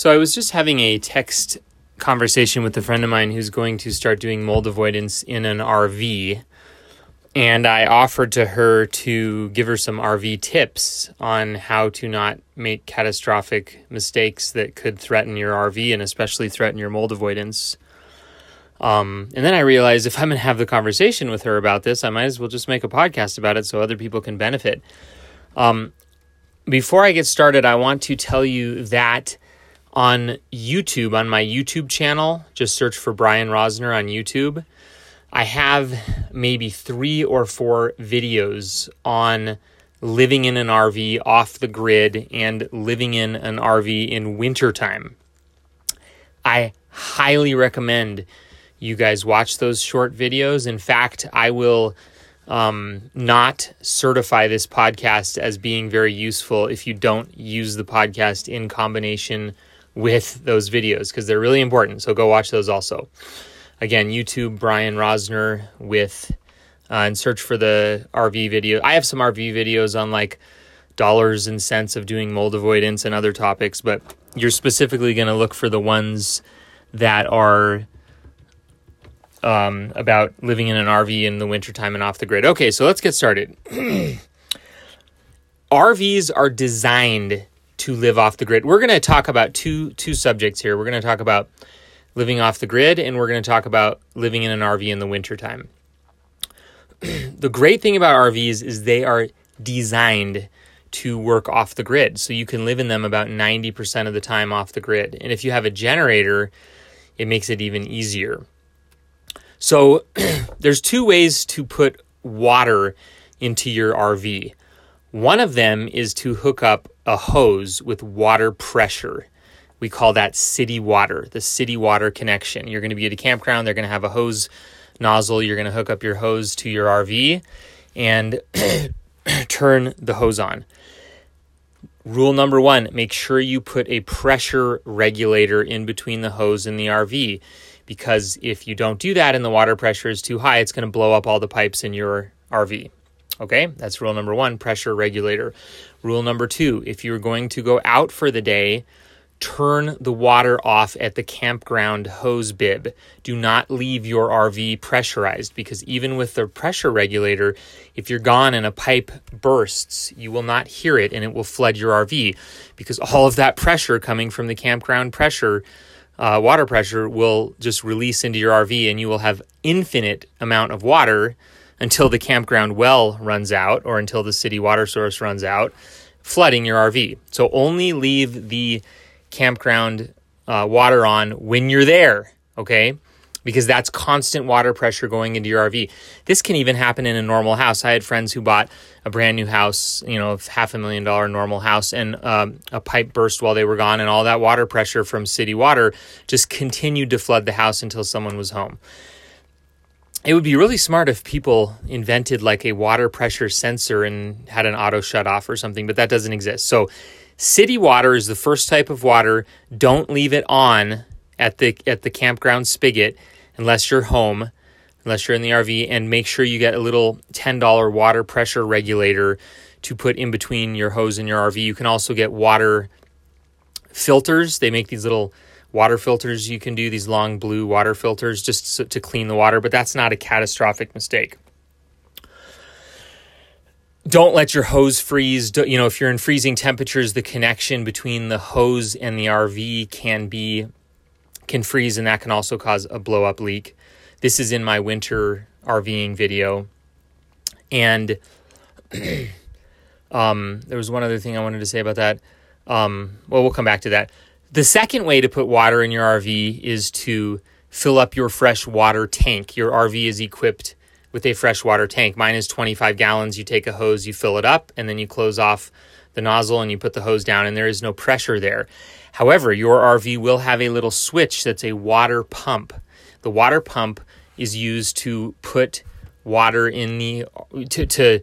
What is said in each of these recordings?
So I was just having a text conversation with a friend of mine who's going to start doing mold avoidance in an RV. And I offered to her to give her some RV tips on how to not make catastrophic mistakes that could threaten your RV and especially threaten your mold avoidance. Um, and then I realized if I'm going to have the conversation with her about this, I might as well just make a podcast about it so other people can benefit. Um, before I get started, I want to tell you that on YouTube, on my YouTube channel, just search for Brian Rosner on YouTube. I have maybe three or four videos on living in an RV off the grid and living in an RV in wintertime. I highly recommend you guys watch those short videos. In fact, I will um, not certify this podcast as being very useful if you don't use the podcast in combination with those videos because they're really important. So go watch those also. Again, YouTube Brian Rosner with uh, and search for the RV video. I have some RV videos on like dollars and cents of doing mold avoidance and other topics, but you're specifically going to look for the ones that are um, about living in an RV in the wintertime and off the grid. Okay, so let's get started. RVs are designed to live off the grid. We're going to talk about two two subjects here. We're going to talk about living off the grid and we're going to talk about living in an RV in the wintertime. the great thing about RVs is they are designed to work off the grid. So you can live in them about 90% of the time off the grid. And if you have a generator, it makes it even easier. So there's two ways to put water into your RV. One of them is to hook up a hose with water pressure. We call that city water, the city water connection. You're going to be at a campground, they're going to have a hose nozzle. You're going to hook up your hose to your RV and turn the hose on. Rule number one make sure you put a pressure regulator in between the hose and the RV because if you don't do that and the water pressure is too high, it's going to blow up all the pipes in your RV. Okay, that's rule number one pressure regulator. Rule number two if you're going to go out for the day, turn the water off at the campground hose bib. Do not leave your RV pressurized because even with the pressure regulator, if you're gone and a pipe bursts, you will not hear it and it will flood your RV because all of that pressure coming from the campground pressure uh, water pressure will just release into your RV and you will have infinite amount of water until the campground well runs out or until the city water source runs out, flooding your RV. So only leave the campground uh, water on when you're there, okay? Because that's constant water pressure going into your RV. This can even happen in a normal house. I had friends who bought a brand new house, you know, half a million dollar normal house, and um, a pipe burst while they were gone, and all that water pressure from city water just continued to flood the house until someone was home. It would be really smart if people invented like a water pressure sensor and had an auto shut off or something, but that doesn't exist. So, city water is the first type of water. Don't leave it on at the at the campground spigot unless you're home unless you're in the RV, and make sure you get a little $10 water pressure regulator to put in between your hose and your RV. You can also get water filters. They make these little water filters you can do, these long blue water filters just to clean the water, but that's not a catastrophic mistake. Don't let your hose freeze. You know, if you're in freezing temperatures, the connection between the hose and the RV can be can freeze and that can also cause a blow up leak. This is in my winter RVing video. And um, there was one other thing I wanted to say about that. Um, well, we'll come back to that. The second way to put water in your RV is to fill up your fresh water tank. Your RV is equipped with a freshwater tank. Mine is 25 gallons. You take a hose, you fill it up, and then you close off the nozzle and you put the hose down, and there is no pressure there. However, your RV will have a little switch that's a water pump. The water pump is used to put water in the to, to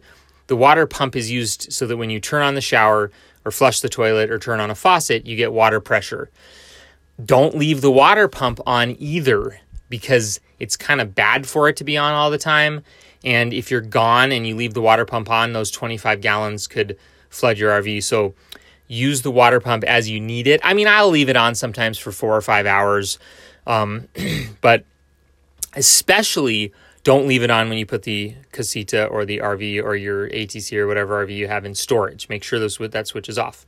the water pump is used so that when you turn on the shower or flush the toilet or turn on a faucet, you get water pressure. Don't leave the water pump on either because it's kind of bad for it to be on all the time. And if you're gone and you leave the water pump on, those 25 gallons could flood your RV. So use the water pump as you need it. I mean, I'll leave it on sometimes for four or five hours, um, but especially don't leave it on when you put the casita or the RV or your ATC or whatever RV you have in storage. Make sure those that switch is off.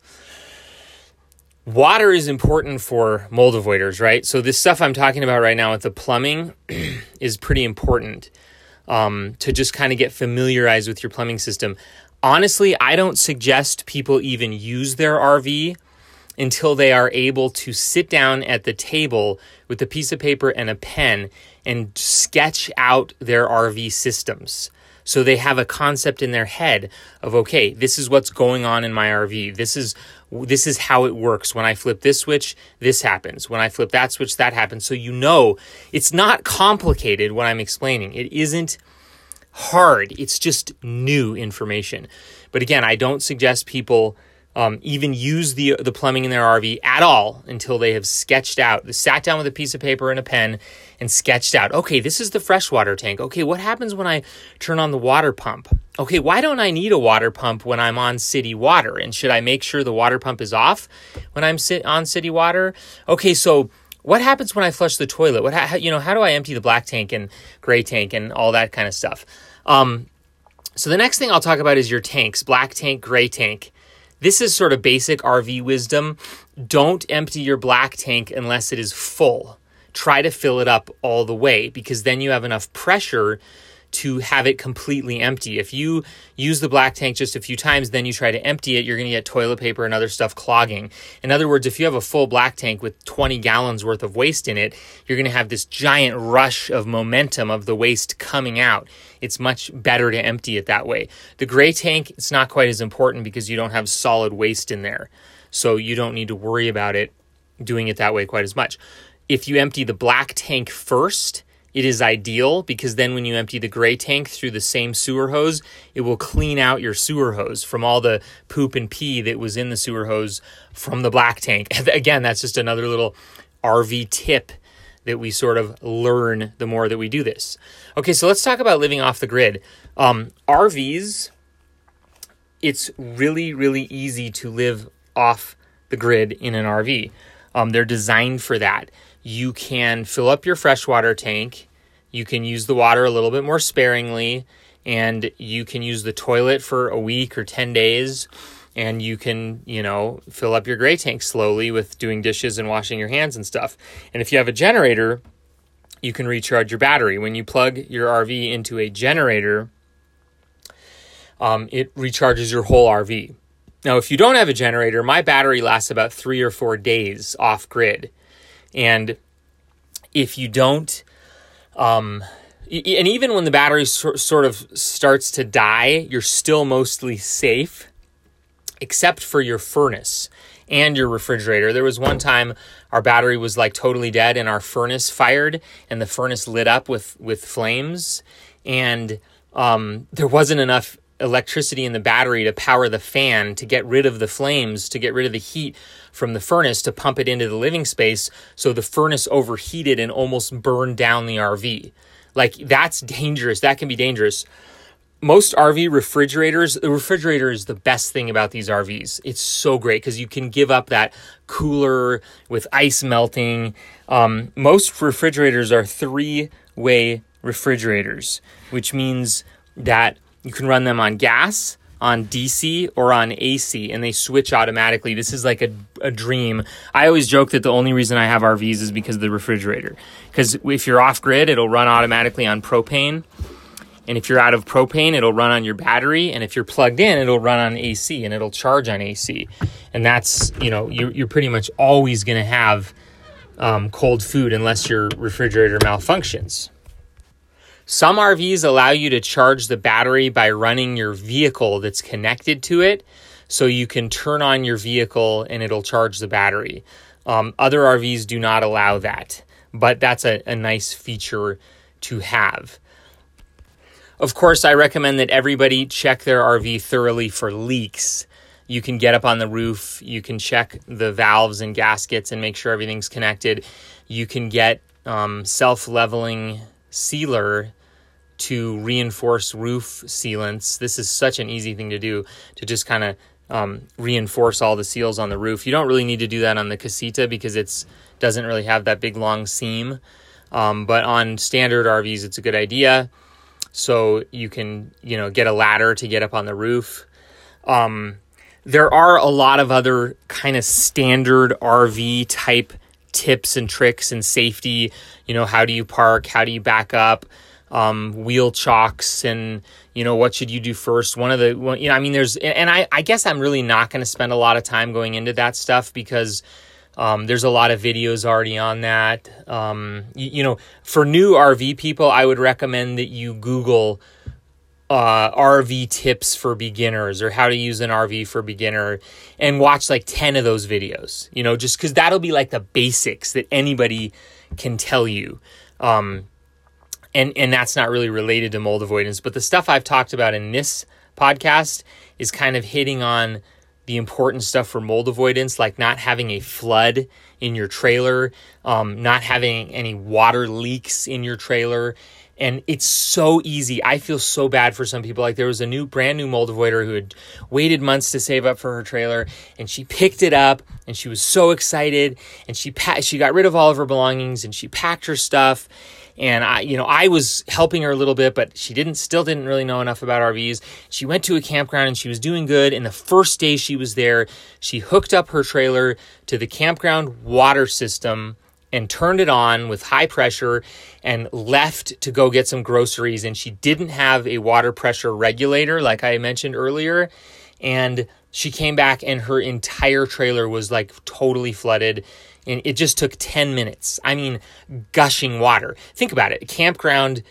Water is important for mold avoiders, right? So this stuff I'm talking about right now with the plumbing is pretty important um, to just kind of get familiarized with your plumbing system. Honestly, I don't suggest people even use their RV until they are able to sit down at the table with a piece of paper and a pen and sketch out their RV systems. So they have a concept in their head of okay, this is what's going on in my RV. This is this is how it works. When I flip this switch, this happens. When I flip that switch, that happens. So you know, it's not complicated what I'm explaining. It isn't hard. It's just new information. But again, I don't suggest people um, even use the the plumbing in their RV at all until they have sketched out, sat down with a piece of paper and a pen and sketched out. Okay, this is the freshwater tank. Okay, what happens when I turn on the water pump? Okay, why don't I need a water pump when I'm on city water? And should I make sure the water pump is off when I'm sit on city water? Okay, so what happens when I flush the toilet? What ha- you know? How do I empty the black tank and gray tank and all that kind of stuff? Um, so the next thing I'll talk about is your tanks: black tank, gray tank. This is sort of basic RV wisdom. Don't empty your black tank unless it is full. Try to fill it up all the way because then you have enough pressure to have it completely empty. If you use the black tank just a few times, then you try to empty it, you're going to get toilet paper and other stuff clogging. In other words, if you have a full black tank with 20 gallons worth of waste in it, you're going to have this giant rush of momentum of the waste coming out. It's much better to empty it that way. The gray tank, it's not quite as important because you don't have solid waste in there. So you don't need to worry about it doing it that way quite as much. If you empty the black tank first, it is ideal because then when you empty the gray tank through the same sewer hose, it will clean out your sewer hose from all the poop and pee that was in the sewer hose from the black tank. Again, that's just another little RV tip that we sort of learn the more that we do this. Okay, so let's talk about living off the grid. Um, RVs, it's really, really easy to live off the grid in an RV. Um, they're designed for that you can fill up your freshwater tank. You can use the water a little bit more sparingly, and you can use the toilet for a week or 10 days. And you can, you know, fill up your gray tank slowly with doing dishes and washing your hands and stuff. And if you have a generator, you can recharge your battery. When you plug your RV into a generator, um, it recharges your whole RV. Now, if you don't have a generator, my battery lasts about three or four days off grid. And if you don't, um, and even when the battery sort of starts to die, you're still mostly safe, except for your furnace and your refrigerator. There was one time our battery was like totally dead and our furnace fired and the furnace lit up with with flames and um, there wasn't enough electricity in the battery to power the fan to get rid of the flames, to get rid of the heat from the furnace to pump it into the living space. So the furnace overheated and almost burned down the RV. Like that's dangerous. That can be dangerous. Most RV refrigerators, the refrigerator is the best thing about these RVs. It's so great because you can give up that cooler with ice melting. Um, most refrigerators are three way refrigerators, which means that you can run them on gas, on DC, or on AC, and they switch automatically. This is like a, a dream. I always joke that the only reason I have RVs is because of the refrigerator. Because if you're off grid, it'll run automatically on propane. And if you're out of propane, it'll run on your battery. And if you're plugged in, it'll run on AC and it'll charge on AC. And that's, you know, you're, you're pretty much always going to have um, cold food unless your refrigerator malfunctions. Some RVs allow you to charge the battery by running your vehicle that's connected to it. So you can turn on your vehicle and it'll charge the battery. Um, other RVs do not allow that, but that's a, a nice feature to have. Of course, I recommend that everybody check their RV thoroughly for leaks. You can get up on the roof, you can check the valves and gaskets and make sure everything's connected. You can get um, self leveling sealer to reinforce roof sealants. This is such an easy thing to do to just kind of um, reinforce all the seals on the roof. You don't really need to do that on the casita because it's doesn't really have that big long seam. Um, but on standard RVs, it's a good idea. So you can you know get a ladder to get up on the roof. Um, there are a lot of other kind of standard RV type tips and tricks and safety. You know, how do you park? How do you back up? Um, wheel chocks and you know what should you do first one of the you know i mean there's and i i guess i'm really not going to spend a lot of time going into that stuff because um, there's a lot of videos already on that um, you, you, know for new rv people i would recommend that you google uh, RV tips for beginners or how to use an RV for beginner and watch like 10 of those videos, you know, just because that'll be like the basics that anybody can tell you. Um, and, and that's not really related to mold avoidance, but the stuff I've talked about in this podcast is kind of hitting on the important stuff for mold avoidance, like not having a flood in your trailer, um, not having any water leaks in your trailer, and it's so easy. I feel so bad for some people. Like there was a new, brand new mold avoider who had waited months to save up for her trailer, and she picked it up, and she was so excited, and she pa- she got rid of all of her belongings, and she packed her stuff, and I, you know, I was helping her a little bit, but she didn't, still didn't really know enough about RVs. She went to a campground and she was doing good. And the first day she was there, she hooked up her trailer to the campground water system and turned it on with high pressure and left to go get some groceries. And she didn't have a water pressure regulator, like I mentioned earlier. And she came back, and her entire trailer was like totally flooded. And it just took 10 minutes. I mean, gushing water. Think about it campground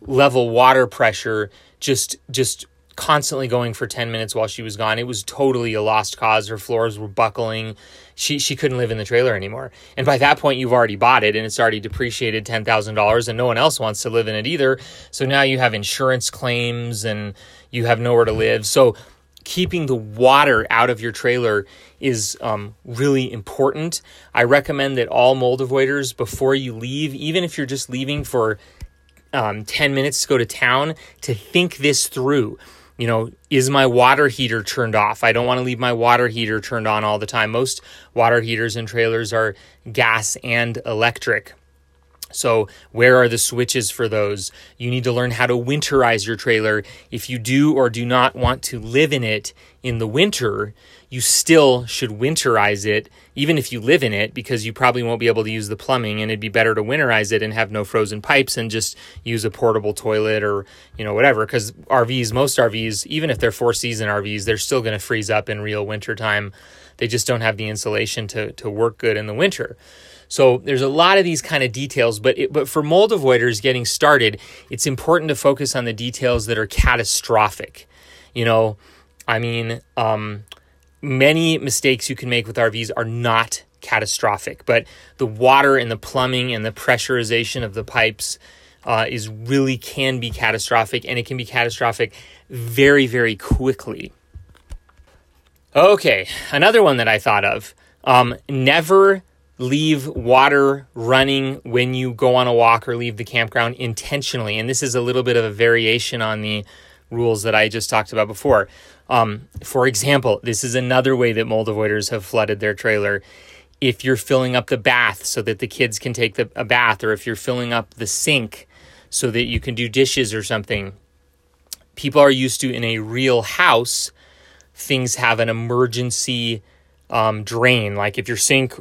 level water pressure just just constantly going for 10 minutes while she was gone. It was totally a lost cause. Her floors were buckling. She she couldn't live in the trailer anymore. And by that point you've already bought it and it's already depreciated $10,000 and no one else wants to live in it either. So now you have insurance claims and you have nowhere to live. So keeping the water out of your trailer is um, really important. I recommend that all mold avoiders, before you leave, even if you're just leaving for um, 10 minutes to go to town, to think this through you know, is my water heater turned off? I don't want to leave my water heater turned on all the time. Most water heaters and trailers are gas and electric. So, where are the switches for those? You need to learn how to winterize your trailer. If you do or do not want to live in it in the winter, you still should winterize it, even if you live in it, because you probably won't be able to use the plumbing, and it'd be better to winterize it and have no frozen pipes and just use a portable toilet or you know whatever. Because RVs, most RVs, even if they're four season RVs, they're still going to freeze up in real winter time. They just don't have the insulation to to work good in the winter. So there's a lot of these kind of details, but it, but for mold avoiders getting started, it's important to focus on the details that are catastrophic. You know, I mean, um, many mistakes you can make with RVs are not catastrophic, but the water and the plumbing and the pressurization of the pipes uh, is really can be catastrophic, and it can be catastrophic very, very quickly. Okay, another one that I thought of. Um, never leave water running when you go on a walk or leave the campground intentionally. And this is a little bit of a variation on the rules that I just talked about before. Um, for example, this is another way that mold avoiders have flooded their trailer. If you're filling up the bath so that the kids can take the, a bath, or if you're filling up the sink so that you can do dishes or something, people are used to in a real house, things have an emergency um, drain. Like if your sink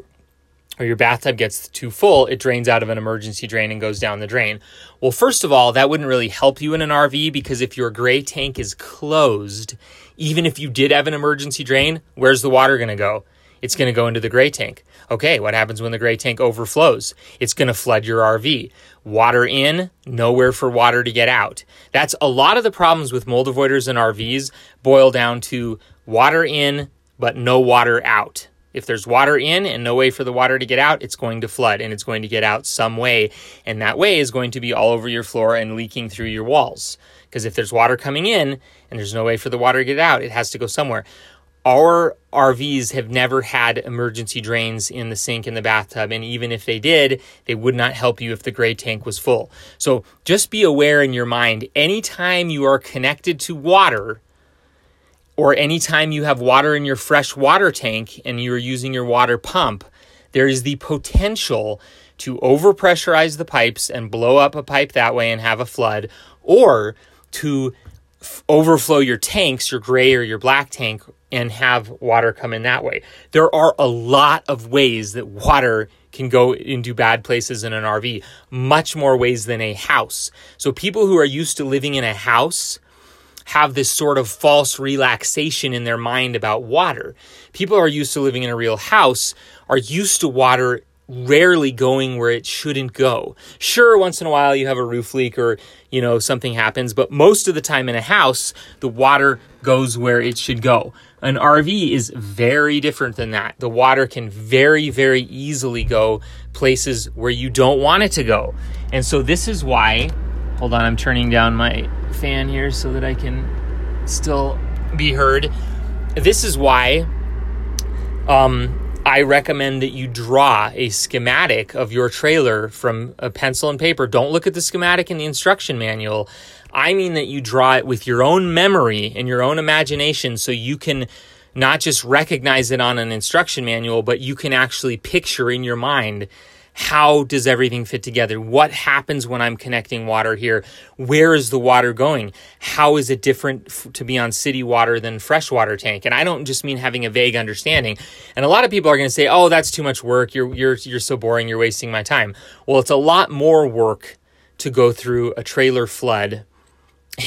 or your bathtub gets too full, it drains out of an emergency drain and goes down the drain. Well, first of all, that wouldn't really help you in an RV because if your gray tank is closed, even if you did have an emergency drain, where's the water going to go? It's going to go into the gray tank. Okay, what happens when the gray tank overflows? It's going to flood your RV. Water in, nowhere for water to get out. That's a lot of the problems with mold avoiders and RVs boil down to water in, but no water out. If there's water in and no way for the water to get out, it's going to flood and it's going to get out some way. And that way is going to be all over your floor and leaking through your walls. Because if there's water coming in and there's no way for the water to get out, it has to go somewhere. Our RVs have never had emergency drains in the sink and the bathtub. And even if they did, they would not help you if the gray tank was full. So just be aware in your mind anytime you are connected to water, or anytime you have water in your fresh water tank and you're using your water pump, there is the potential to overpressurize the pipes and blow up a pipe that way and have a flood, or to f- overflow your tanks, your gray or your black tank, and have water come in that way. There are a lot of ways that water can go into bad places in an RV, much more ways than a house. So people who are used to living in a house have this sort of false relaxation in their mind about water. People are used to living in a real house, are used to water rarely going where it shouldn't go. Sure, once in a while you have a roof leak or, you know, something happens, but most of the time in a house, the water goes where it should go. An RV is very different than that. The water can very, very easily go places where you don't want it to go. And so this is why, hold on, I'm turning down my fan here so that I can still be heard. This is why um, I recommend that you draw a schematic of your trailer from a pencil and paper. Don't look at the schematic in the instruction manual. I mean that you draw it with your own memory and your own imagination so you can not just recognize it on an instruction manual, but you can actually picture in your mind how does everything fit together? What happens when I'm connecting water here? Where is the water going? How is it different f- to be on city water than freshwater tank? And I don't just mean having a vague understanding. And a lot of people are going to say, "Oh, that's too much work. You're you're you're so boring. You're wasting my time." Well, it's a lot more work to go through a trailer flood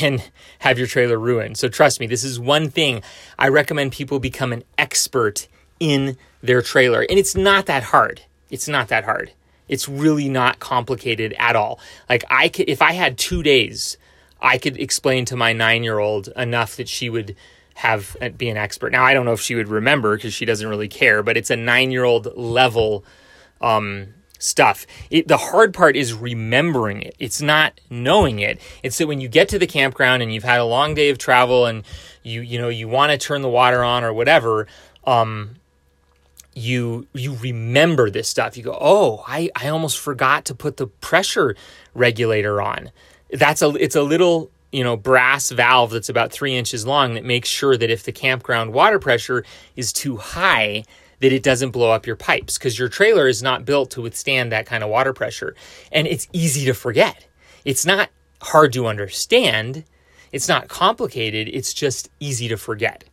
and have your trailer ruined. So trust me, this is one thing I recommend people become an expert in their trailer. And it's not that hard. It's not that hard. It's really not complicated at all. Like I could, if I had two days, I could explain to my nine year old enough that she would have uh, be an expert. Now I don't know if she would remember because she doesn't really care, but it's a nine year old level um, stuff. It, the hard part is remembering it. It's not knowing it. It's that when you get to the campground and you've had a long day of travel and you you know you want to turn the water on or whatever. Um, you you remember this stuff. You go oh i i almost forgot to put the pressure regulator on. That's a it's a little you know brass valve that's about three inches long that makes sure that if the campground water pressure is too high that it doesn't blow up your pipes because your trailer is not built to withstand that kind of water pressure. And it's easy to forget. It's not hard to understand. It's not complicated. It's just easy to forget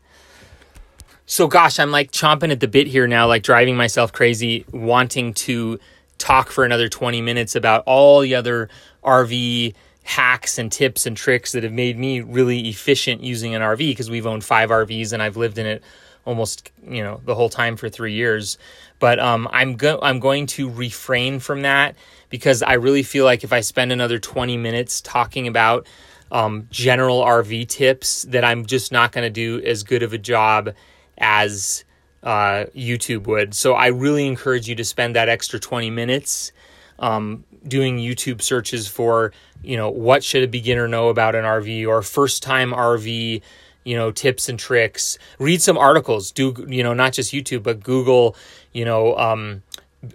so, gosh, I'm like chomping at the bit here now, like driving myself crazy, wanting to talk for another 20 minutes about all the other RV hacks and tips and tricks that have made me really efficient using an RV because we've owned five RVs and I've lived in it almost you know the whole time for three years. But um, I'm go- I'm going to refrain from that because I really feel like if I spend another 20 minutes talking about um, general RV tips, that I'm just not going to do as good of a job as uh, YouTube would. So I really encourage you to spend that extra 20 minutes um, doing YouTube searches for, you know, what should a beginner know about an RV or first time RV, you know, tips and tricks. Read some articles. Do, you know, not just YouTube, but Google, you know, um,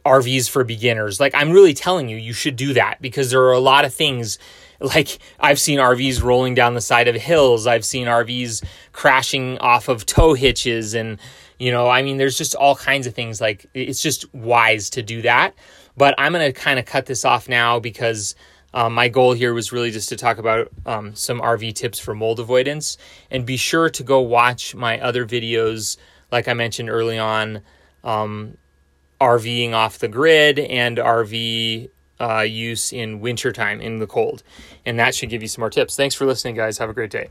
RVs for beginners. Like I'm really telling you, you should do that because there are a lot of things like I've seen RVs rolling down the side of hills. I've seen RVs crashing off of tow hitches and you know, I mean there's just all kinds of things like it's just wise to do that. But I'm going to kind of cut this off now because um, my goal here was really just to talk about um, some RV tips for mold avoidance. And be sure to go watch my other videos, like I mentioned early on, um, RVing off the grid and RV uh, use in wintertime in the cold. And that should give you some more tips. Thanks for listening, guys. Have a great day.